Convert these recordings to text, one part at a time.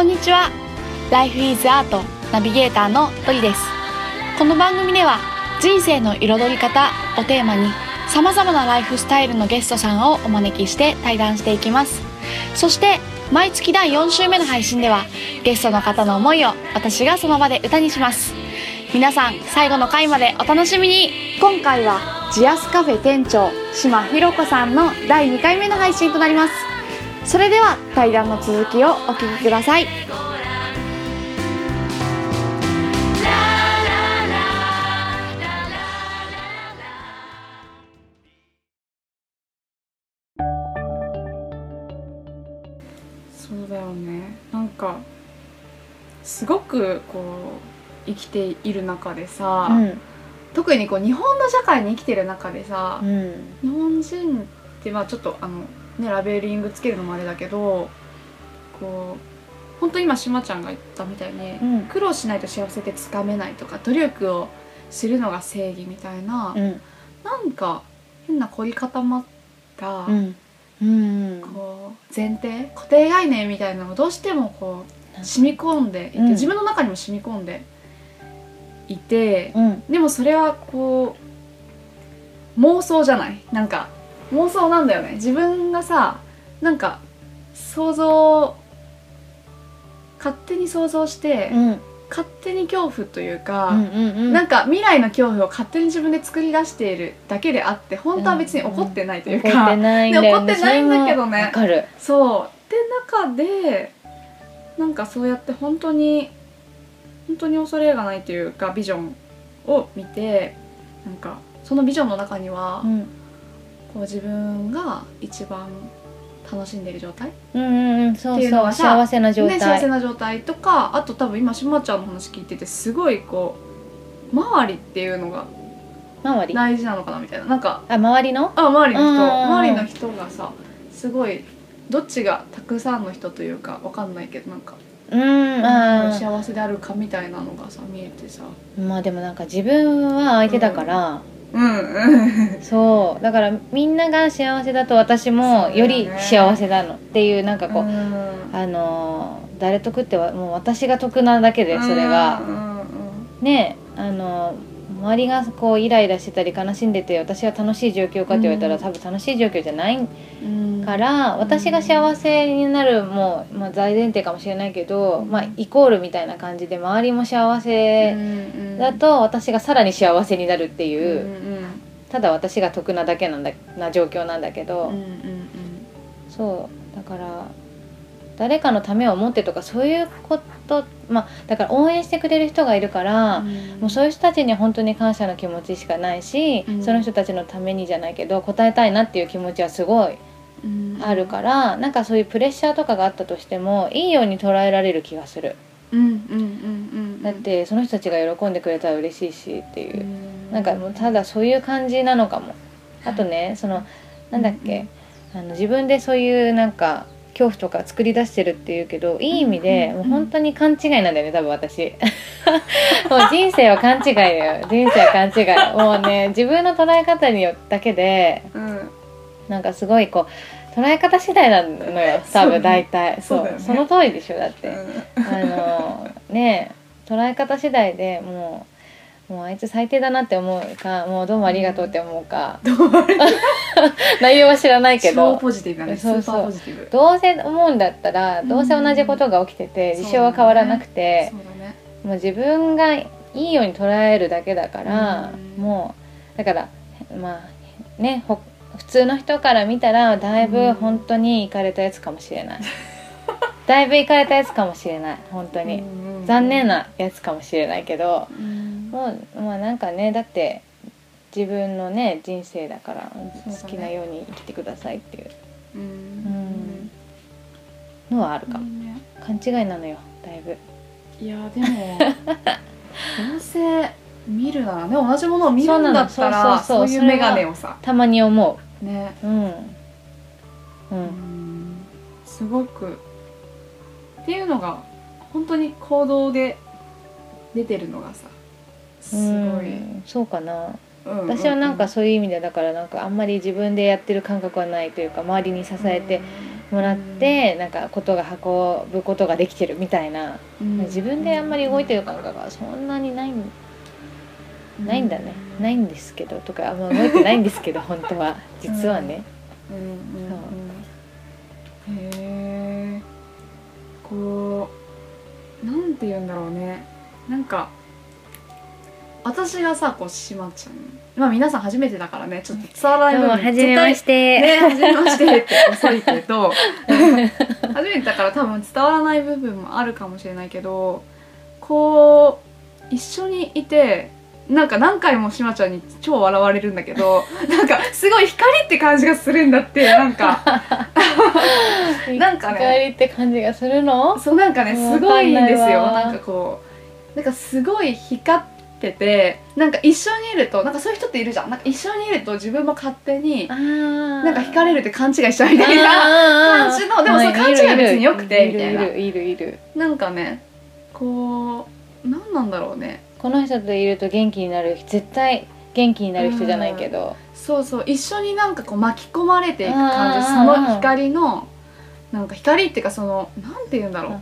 こんにちは。Life is Art ナビゲーターのトリです。この番組では人生の彩り方をテーマに様々なライフスタイルのゲストさんをお招きして対談していきます。そして毎月第4週目の配信ではゲストの方の思いを私がその場で歌にします。皆さん最後の回までお楽しみに。今回はジアスカフェ店長島ひろ子さんの第2回目の配信となります。それでは対談の続きをお聞きください。そうだよね。なんかすごくこう生きている中でさ、特にこう日本の社会に生きてる中でさ、うん。日本人ってまあちょっとあのねラベリングつけるのもあれだけどこう本当今しまちゃんが言ったみたいに、うん。苦労しないと幸せってつかめないとか努力をするのが正義みたいな、うん。なんか変な凝り固まった、うん。うん。こう前提固定概念みたいなのをどうしてもこう染み込んでいて、うん。自分の中にも染み込んでいて、うん。でもそれはこう妄想じゃない。なんか妄想なんだよね。自分がさなんか想像勝手に想像して、うん。勝手に恐怖というか、うんうんなんか未来の恐怖を勝手に自分で作り出しているだけであって本当は別に起こってないというか、怒ってないんだよね。ね怒ってないんだけどね。そう。って中でなんかそうやって本当に本当に恐れがないというかビジョンを見てなんかそのビジョンの中には、うんこう自分が一番楽しんでいる状態、っていうのがさ幸せな状ね、幸態せな状態とかあと多分今しまちゃんの話聞いててすごいこう周りっていうのが周り？あ大事なのかなみたいな。なんか周りの？あ周りの人。うん周りの人がさすごいどっちがたくさんの人というかわかんないけどなんかうん幸せであるかみたいなのがさ見えてさ。まあでもなんか自分は相手だから、うんうんそう。だからみんなが幸せだと私もより幸せなのっていうなんかこう、あのー誰得ってはもう私が得なだけでそれが、うんうんねあの周りがこうイライラしてたり悲しんでて私は楽しい状況かって言われたら、うん。多分楽しい状況じゃないうん。から、私が幸せになるもう、まあ、大前提かもしれないけど、まあ、イコールみたいな感じで周りも幸せだと私がさらに幸せになるってうんいう、うん。ただ私が得なだけなんだな状況なんだけど、うんうん。そう。だから誰かのためを思ってとかそういうことまあだから応援してくれる人がいるから、うん。もうそういう人たちには本当に感謝の気持ちしかないし、うん。その人たちのためにじゃないけど応えたいなっていう気持ちはすごいうん。あるから、なんかそういうプレッシャーとかがあったとしてもいいように捉えられる気がする。うんうんうんうんだってその人たちが喜んでくれたら嬉しいしっていう。う、ん。なんかもうただそういう感じなのかも。あとねそのなんだっけ、あの自分でそういうなんか恐怖とか作り出してるっていうけどいい意味で、うん。もう本当に勘違いなんだよね多分私。もう人生は勘違いだよ。人生は勘違い。もうね自分の捉え方によってだけでうん。なんかすごいこう捉え方次第なのよ 多分大体。そう。そうその通りでしょだって、うん。あのね捉え方次第でもうもうあいつ最低だなって思うかもうどうもありがとうって思うか、内容は知らないけ超どポジティブだね。そうそう。どうせ思うんだったらどうせ同じことが起きててうん事象は変わらなくて、もう自分がいいように捉えるだけだから、うん。もうだからまあねほ普通の人から見たらだいぶ本当に行かれたやつかもしれない、だいぶ行かれたやつかもしれない。本当に、残念なやつかもしれないけどうんもうまあなんかねだって自分のね人生だから好きなように生きてくださいっていう。うん。のはあるか。も、ね。勘違いなのよだいぶ。いやでも どうせ見るならね同じものを見るんだったらそういう眼鏡をさ。たまに思ね。ううん。ううんん。すごく。っていうのが本当に行動で出てるのがさすごい、うんそうかな。うんうんうん。私はなんかそういう意味でだからなんかあんまり自分でやってる感覚はないというか周りに支えてもらって、なんかことが運ぶことができてるみたいな、自分であんまり動いてる感覚がそんなにないんないんだね、ないんですけどとかあんま動いてないんですけど 本当は。実はね、うんうんうんへえこうなんて言うんだろうね。なんか私がさこうしまちゃん。まあ皆さん初めてだからねちょっと伝わらない部分。はじめまし絶て、対ね初めましてって遅いけど初めてだから多分伝わらない部分もあるかもしれないけどこう一緒にいてなんか何回もしまちゃんに超笑われるんだけど なんかすごい光って感じがするんだってなんか。なんかね。光って感じがするの？そうなんかねうんすごいんですよ。なんかこうなんかすごい光っててなんか一緒にいるとなんかそういう人っているじゃん。なんか一緒にいると自分も勝手になんか惹かれるって勘違いしちゃうみたいな感じのでもその勘違いは別に良くてみたいないるいるいるいる。なんかねこう何なんだろうね。この人といると元気になる絶対元気になる人じゃないけど、そうそう。一緒になんかこう巻き込まれていく感じ。その光のなんか光っていうかそのなんて言うんだろう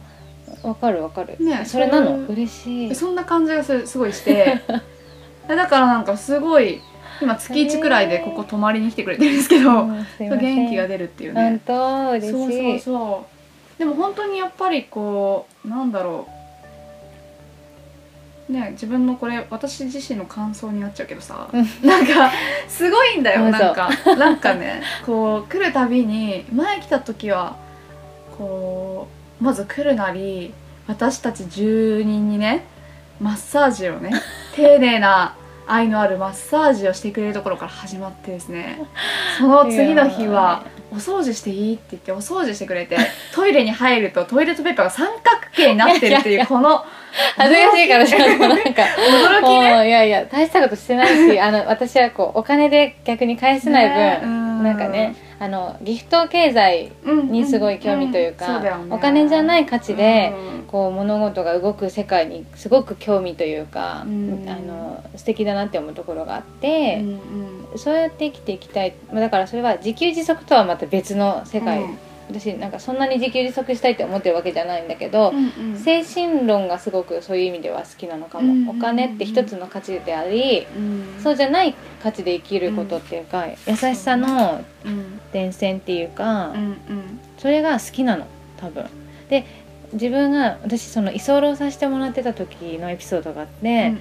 わかるわかる、ねそれなの？嬉しい。そんな感じがすすごいして。だからなんかすごい今月1くらいでここ泊まりに来てくれてるんですけど、うんすいません。元気が出るっていう本ね当嬉しい。そうそうそう。でも本当にやっぱりこうなんだろう。ね自分のこれ私自身の感想になっちゃうけどさ。なんかすごいんだよなんか。なんかねこう来るたびに前来た時はこうまず来るなり私たち住人にねマッサージをね 丁寧な愛のあるマッサージをしてくれるところから始まってですね。その次の日は「お掃除していい?」って言ってお掃除してくれて トイレに入るとトイレットペーパーが三角形になってるっていうこの恥ずかしいからちょっとなんか。驚きもねういやいや大したことしてないしあの私はこうお金で逆に返せない分、ねうんなんかねあのギフト経済にすごい興味というか、お金じゃない価値で、うん。こう物事が動く世界にすごく興味というか、うん。あの素敵だなって思うところがあってそうやって生きていきたい。まあだからそれは自給自足とはまた別の世界、うん私なんかそんなに自給自足したいって思ってるわけじゃないんだけど、うんうん。精神論がすごくそういう意味では好きなのかも、うんうん。うんお金って一つの価値であり、うん。そうじゃない価値で生きることっていうか、優しさのうん。伝染っていうか、うんうん。それが好きなの多分。で自分が私その居候させてもらってた時のエピソードがあって、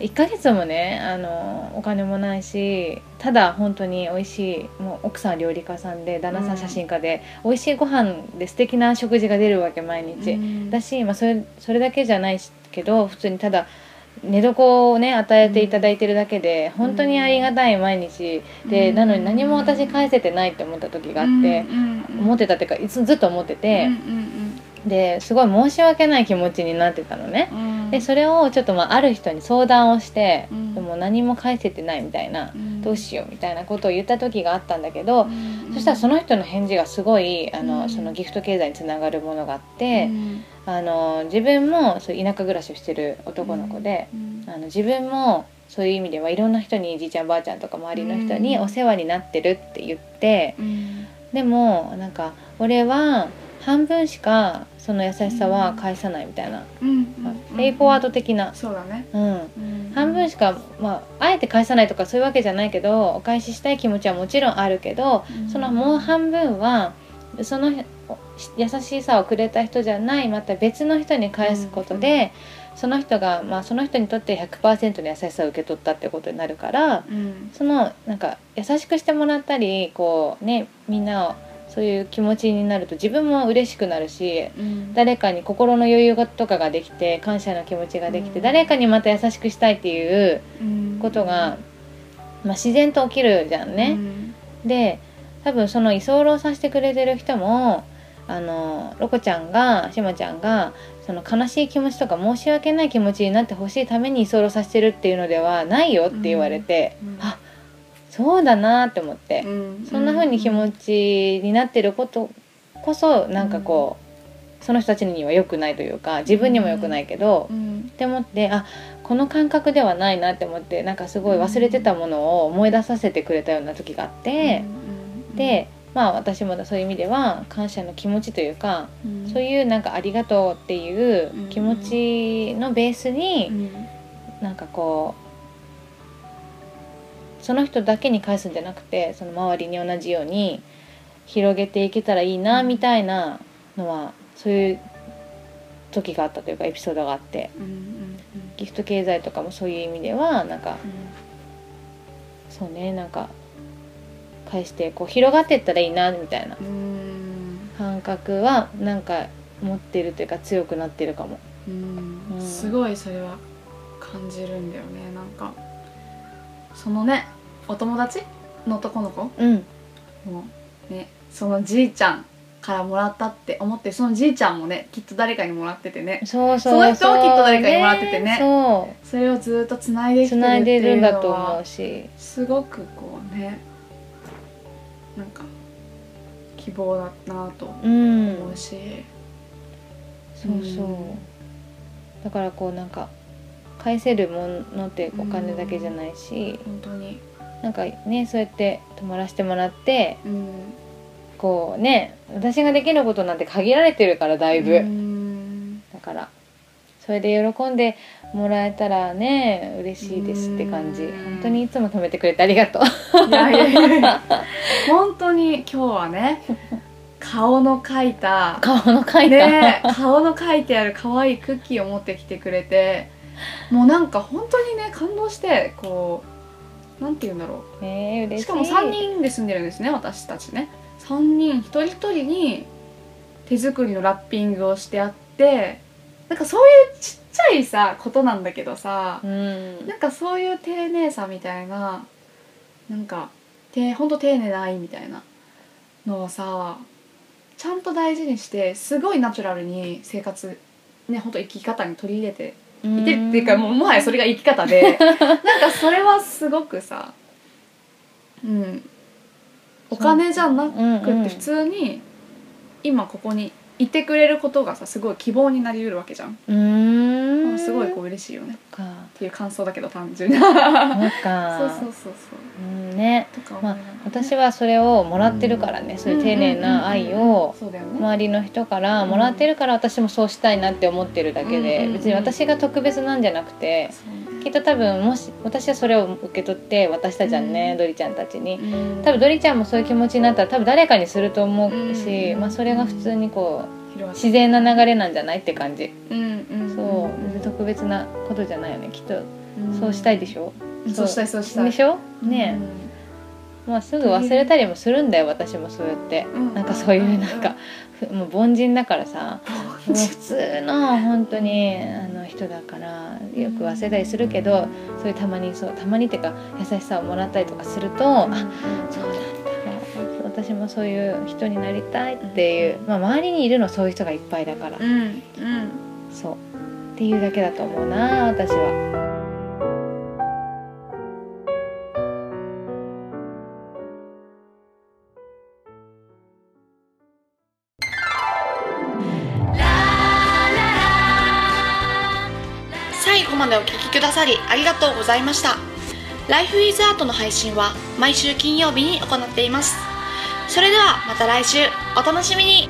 1ヶ月もねあのお金もないしただ本当に美味しいもう奥さん料理家さんで旦那さん写真家で、美味しいご飯で素敵な食事が出るわけ毎日、うん。だし、まあ、それそれだけじゃないしけど普通にただ寝床をね与えていただいてるだけで本当にありがたい毎日。で、うん。なのに何も私返せてないって思った時があって、うんうんうん。思ってたっていうかいつずっと思ってて、ですごい申し訳ない気持ちになってたのね。うん。うんでそれをちょっとまあある人に相談をして、うん。でも何も返せてないみたいな、うん。どうしようみたいなことを言った時があったんだけど、うん。そしたらその人の返事がすごいあの、うん。そのギフト経済につながるものがあって、うん。あの自分もそう田舎暮らしをしてる男の子で、うん。あの自分もそういう意味ではいろんな人にじいちゃんばあちゃんとか周りの人にうんお世話になってるって言って、うん。でもなんか俺は半分しかその優しさは返さないみたいな、ペイフォワード的な、そうだね。うん、うん。半分しか、まあ、あえて返さないとかそういうわけじゃないけどお返ししたい気持ちはもちろんあるけど、うん。そのもう半分はそのお優しさをくれた人じゃないまた別の人に返すことで、その人が、まあ、その人にとって100%の優しさを受け取ったってことになるからうん。そのなんか優しくしてもらったりこうねみんなをそういう気持ちになると自分も嬉しくなるしうん。誰かに心の余裕がとかができて感謝の気持ちができて、うん。誰かにまた優しくしたいっていううん。ことが、まあ、自然と起きるじゃんね。うん。で多分その居候させてくれてる人もあのロコちゃんがしまちゃんがその悲しい気持ちとか申し訳ない気持ちになってほしいために居候させてるっていうのではないよって言われて、うん。あそうだなって思って、うん。そんな風に気持ちになってることこそなんかこう、その人たちには良くないというか自分にも良くないけど、うん。って思ってあこの感覚ではないなって思ってなんかすごい忘れてたものを思い出させてくれたような時があって、でまあ私もそういう意味では感謝の気持ちというか、うん。そういうなんかありがとうっていう気持ちのベースに、うん。なんかこうその人だけに返すんじゃなくてその周りに同じように広げていけたらいいなみたいなのはそういう時があったというかエピソードがあって。うんうんギフト経済とかもそういう意味ではなんかうん。そうねなんか返してこう広がっていったらいいなみたいなうん。感覚はなんか持ってるというか強くなってるかも。うん。うん。すごいそれは感じるんだよねなんかそのねお友達の男の子？うん。もねそのじいちゃんからもらったって思ってそのじいちゃんもねきっと誰かにもらっててね。そうそうその人もきっと誰かにもらっててね。そそれをずっとつないでうきていでるんだと思うし。すごくこうねなんか希望だなとうん。思うし、そうそう、うん。だからこうなんか返せるものってお金だけじゃないし、本当に、なんかねそうやって泊まらせてもらってうん、こうね私ができることなんて限られてるからだいぶ、うん。だからそれで喜んでもらえたらね嬉しいですって感じ。うん。本当にいつも止めてくれてありがとう。いやいやいや。本当に今日はね顔の描いた顔の描いた、ね顔の描いてある可愛いクッキーを持ってきてくれてもうなんか本当にね感動してこうなんて言うんだろねえ嬉ししかも3人で住んでるんですね私たちね。3人一人一人に手作りのラッピングをしてあってなんかそういうちっちゃいさことなんだけどさ、うん。なんかそういう丁寧さみたいななんかてほんと丁寧な愛みたいなのをさちゃんと大事にしてすごいナチュラルに生活ねほんと生き方に取り入れていてるっていうかもうもはやそれが生き方で なんかそれはすごくさうんお金じゃなくって普通に今ここにいてくれることがさすごい希望になりうるわけじゃん、うーんすごいこう嬉しいよね。か。っていう感想だけど単純に。そうそうかそうそうそう。うんね。とか思いまあながらね。私はそれをもらってるからねそういう丁寧な愛をそうだよね。周りの人からもらってるから私もそうしたいなって思ってるだけうんうんうんで別に私が特別なんじゃなくてそうね。きっと多分もし私はそれを受け取って渡したじゃんね、うん。ドリちゃんたちに。うん。多分ドリちゃんもそういう気持ちになったら多分誰かにすると思うし、うん。まあ、それが普通にこう自然な流れなんじゃないって感じ、うんうん。そう。特別なことじゃないよねきっと。うん。そうしたいでしょ、うんそう。したいそうしたい。でしょ？ね。まあすぐ忘れたりもするんだよ私もそうやって、うん。なんかそういうなんか、ふもう凡人だからさ。もう普通の本当にあの人だからよく忘れたりするけどそういうたまにそうたまにっていうか優しさをもらったりとかすると、あそ私もそういう人になりたいっていう、まあ、周りにいるのそういう人がいっぱいだから、うんうんそうっていうだけだと思うな私は。最後までお聞きくださりありがとうございました。Life is Art の配信は毎週金曜日に行っています。それではまた来週お楽しみに